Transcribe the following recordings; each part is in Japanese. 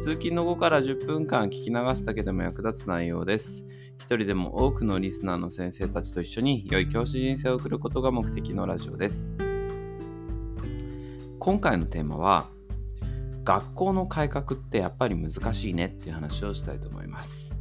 通勤の後から10分間聞き流すだけでも役立つ内容です。一人でも多くのリスナーの先生たちと一緒に良い教師人生を送ることが目的のラジオです。今回のテーマは学校の改革ってやっぱり難しいねっていう話をしたいと思います。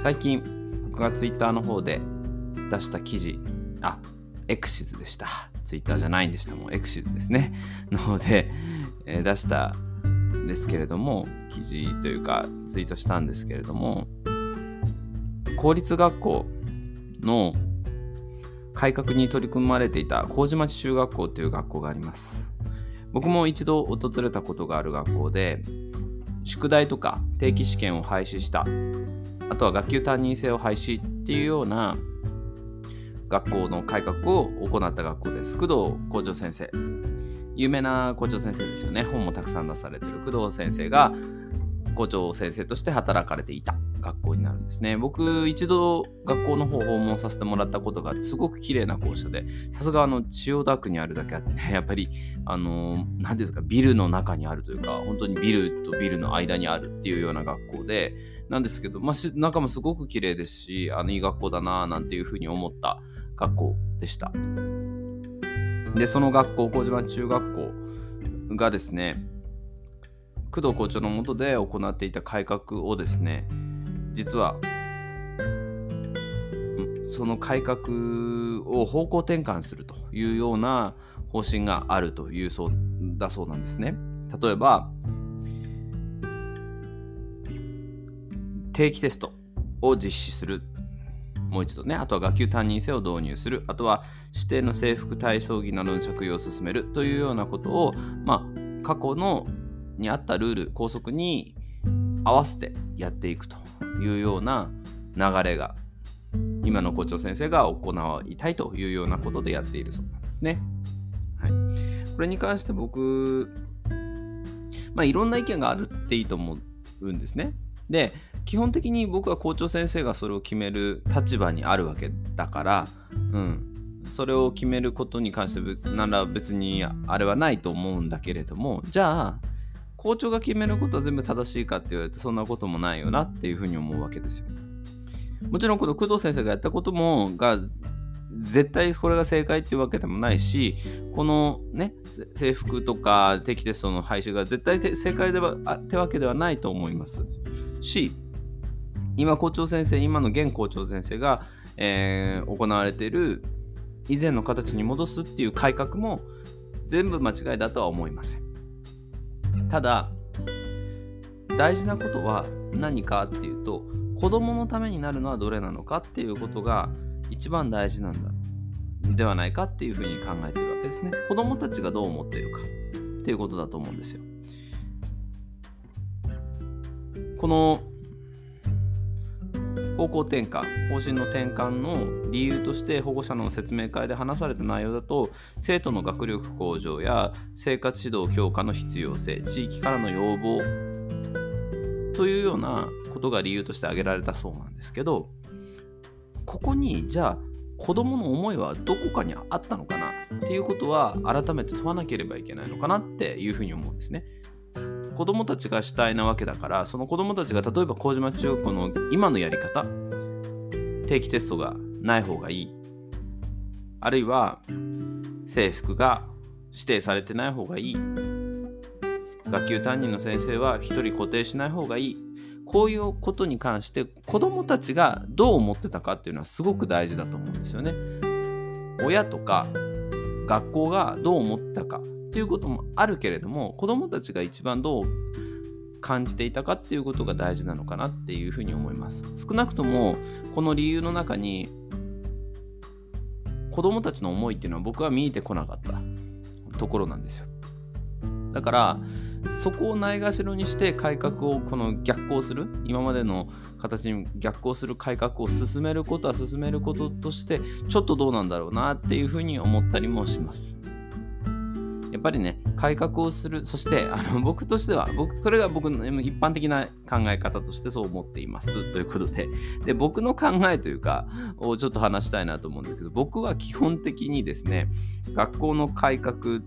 最近僕が Twitter の方で出した記事、あ、エクシズでした。Twitter じゃないんでした。もうエクシズですね。の方で、出したですけれども、記事というかツイートしたんですけれども、公立学校の改革に取り組まれていた麹町中学校という学校があります。僕も一度訪れたことがある学校で、宿題とか定期試験を廃止した、あとは学級担任制を廃止っていうような学校の改革を行った学校です。工藤校長先生。有名な校長先生ですよね。本もたくさん出されてる工藤先生が校長先生として働かれていた学校になるんですね。僕一度学校の方訪問させてもらったことがすごく綺麗な校舎でさすがあの千代田区にあるだけあってね やっぱりあの何ていうんですかビルの中にあるというか本当にビルとビルの間にあるっていうような学校でなんですけど、まあ、中もすごく綺麗ですしあのいい学校だななんていうふうに思った学校でした。でその学校麹町中学校がですね工藤校長の下で行っていた改革をですね実はその改革を方向転換するというような方針があるというそうだそうなんですね。例えば定期テストを実施するもう一度ねあとは学級担任制を導入するあとは指定の制服体操着などの着用を進めるというようなことをまあ過去のにあったルール校則に合わせてやっていくというような流れが今の校長先生が行いたいというようなことでやっているそうなんですね。はい、これに関して僕まあいろんな意見があるっていいと思うんですね。で基本的に僕は校長先生がそれを決める立場にあるわけだから、うん、それを決めることに関してなら別にあれはないと思うんだけれどもじゃあ校長が決めることは全部正しいかって言われてそんなこともないよなっていうふうに思うわけですよ。もちろんこの工藤先生がやったこともが絶対これが正解っていうわけでもないしこのね制服とか定期テストの廃止が絶対正解ではってわけではないと思いますし今校長先生今の現校長先生が、えー行われている以前の形に戻すっていう改革も全部間違いだとは思いません。ただ大事なことは何かっていうと子供のためになるのはどれなのかっていうことが一番大事なんだではないかっていうふうに考えてるわけですね。子供たちがどう思っているかっていうことだと思うんですよ。この方向転換方針の転換の理由として保護者の説明会で話された内容だと生徒の学力向上や生活指導強化の必要性地域からの要望というようなことが理由として挙げられたそうなんですけどここにじゃあ子供の思いはどこかにあったのかなっていうことは改めて問わなければいけないのかなっていうふうに思うんですね。子供たちが主体なわけだからその子供たちが例えば麹町中学校の今のやり方定期テストがない方がいい。あるいは制服が指定されてない方がいい。学級担任の先生は1人固定しない方がいい。こういうことに関して子どもたちがどう思ってたかっていうのはすごく大事だと思うんですよね。親とか学校がどう思ったか。っていうこともあるけれども子どもたちが一番どう感じていたかっていうことが大事なのかなっていうふうに思います。少なくともこの理由の中に子どもたちの思いっていうのは僕は見えてこなかったところなんですよ。だからそこをないがしろにして改革をこの逆行する今までの形に逆行する改革を進めることは進めることとしてちょっとどうなんだろうなっていうふうに思ったりもします。ぱりね改革をするそしてあの 僕としては僕それが僕の一般的な考え方としてそう思っていますということで。で僕の考えというかをちょっと話したいなと思うんですけど僕は基本的にですね学校の改革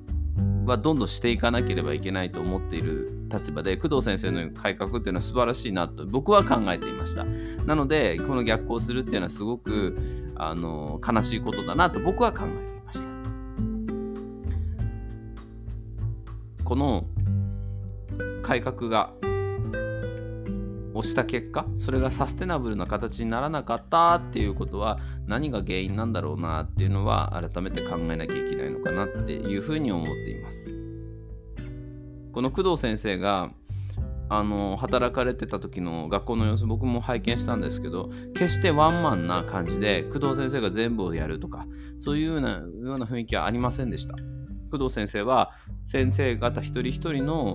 はどんどんしていかなければいけないと思っている立場で工藤先生の改革っていうのは素晴らしいなと僕は考えていました。なのでこの逆行するっていうのはすごくあの悲しいことだなと僕は考えていましこの改革が押した結果それがサステナブルな形にならなかったっていうことは何が原因なんだろうなっていうのは改めて考えなきゃいけないのかなっていうふうに思っています。この工藤先生があの働かれてた時の学校の様子僕も拝見したんですけど決してワンマンな感じで工藤先生が全部をやるとかそういうようなような雰囲気はありませんでした。工藤先生は先生方一人一人の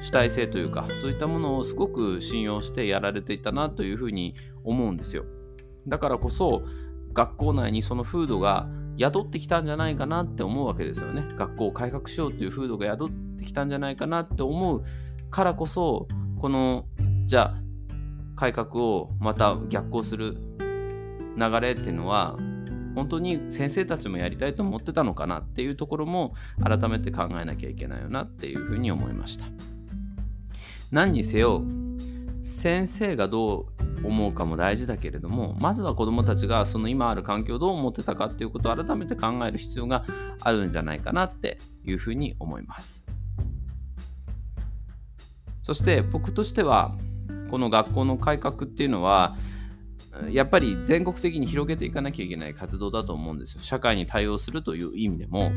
主体性というかそういったものをすごく信用してやられていたなというふうに思うんですよ。だからこそ学校内にその風土が宿ってきたんじゃないかなって思うわけですよね。学校を改革しようという風土が宿ってきたんじゃないかなって思うからこそこのじゃあ改革をまた逆行する流れっていうのは本当に先生たちもやりたいと思ってたのかなっていうところも改めて考えなきゃいけないよなっていうふうに思いました。何にせよ先生がどう思うかも大事だけれどもまずは子どもたちがその今ある環境をどう思ってたかっていうことを改めて考える必要があるんじゃないかなっていうふうに思いますそして僕としてはこの学校の改革っていうのはやっぱり全国的に広げていかなきゃいけない活動だと思うんですよ。社会に対応するという意味でも、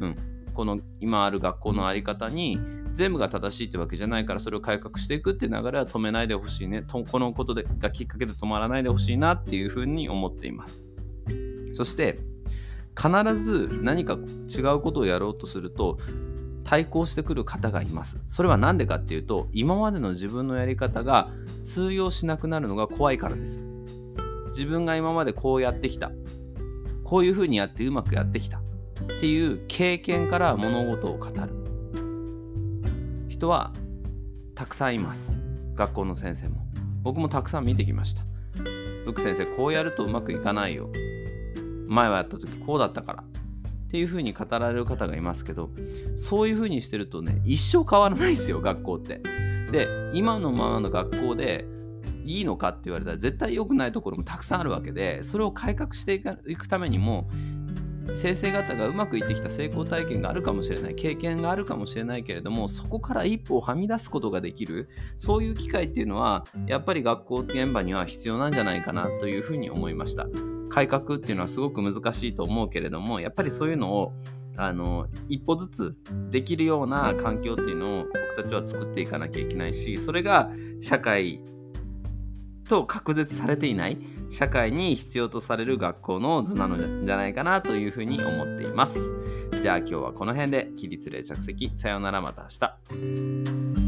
うん、この今ある学校の在り方に全部が正しいってわけじゃないからそれを改革していくって流れは止めないでほしいね。とこのことでがきっかけで止まらないでほしいなっていうふうに思っています。そして必ず何か違うことをやろうとすると対抗してくる方がいます。それは何でかっていうと今までの自分のやり方が通用しなくなるのが怖いからです。自分が今までこうやってきた。こういうふうにやってうまくやってきた。っていう経験から物事を語る。人はたくさんいます。学校の先生も。僕もたくさん見てきましたブック先生こうやるとうまくいかないよ。前はやった時こうだったからっていうふうに語られる方がいますけどそういうふうにしてるとね一生変わらないですよ学校って。で今のままの学校でいいのかって言われたら絶対良くないところもたくさんあるわけでそれを改革していくためにも先生方がうまくいってきた成功体験があるかもしれない経験があるかもしれないけれどもそこから一歩をはみ出すことができるそういう機会っていうのはやっぱり学校現場には必要なんじゃないかなというふうに思いました。改革っていうのはすごく難しいと思うけれどもやっぱりそういうのをあの一歩ずつできるような環境っていうのを僕たちは作っていかなきゃいけないしそれが社会と隔絶されていない社会に必要とされる学校の図なのじゃないかなというふうに思っています。じゃあ今日はこの辺で起立例着席さようならまた明日。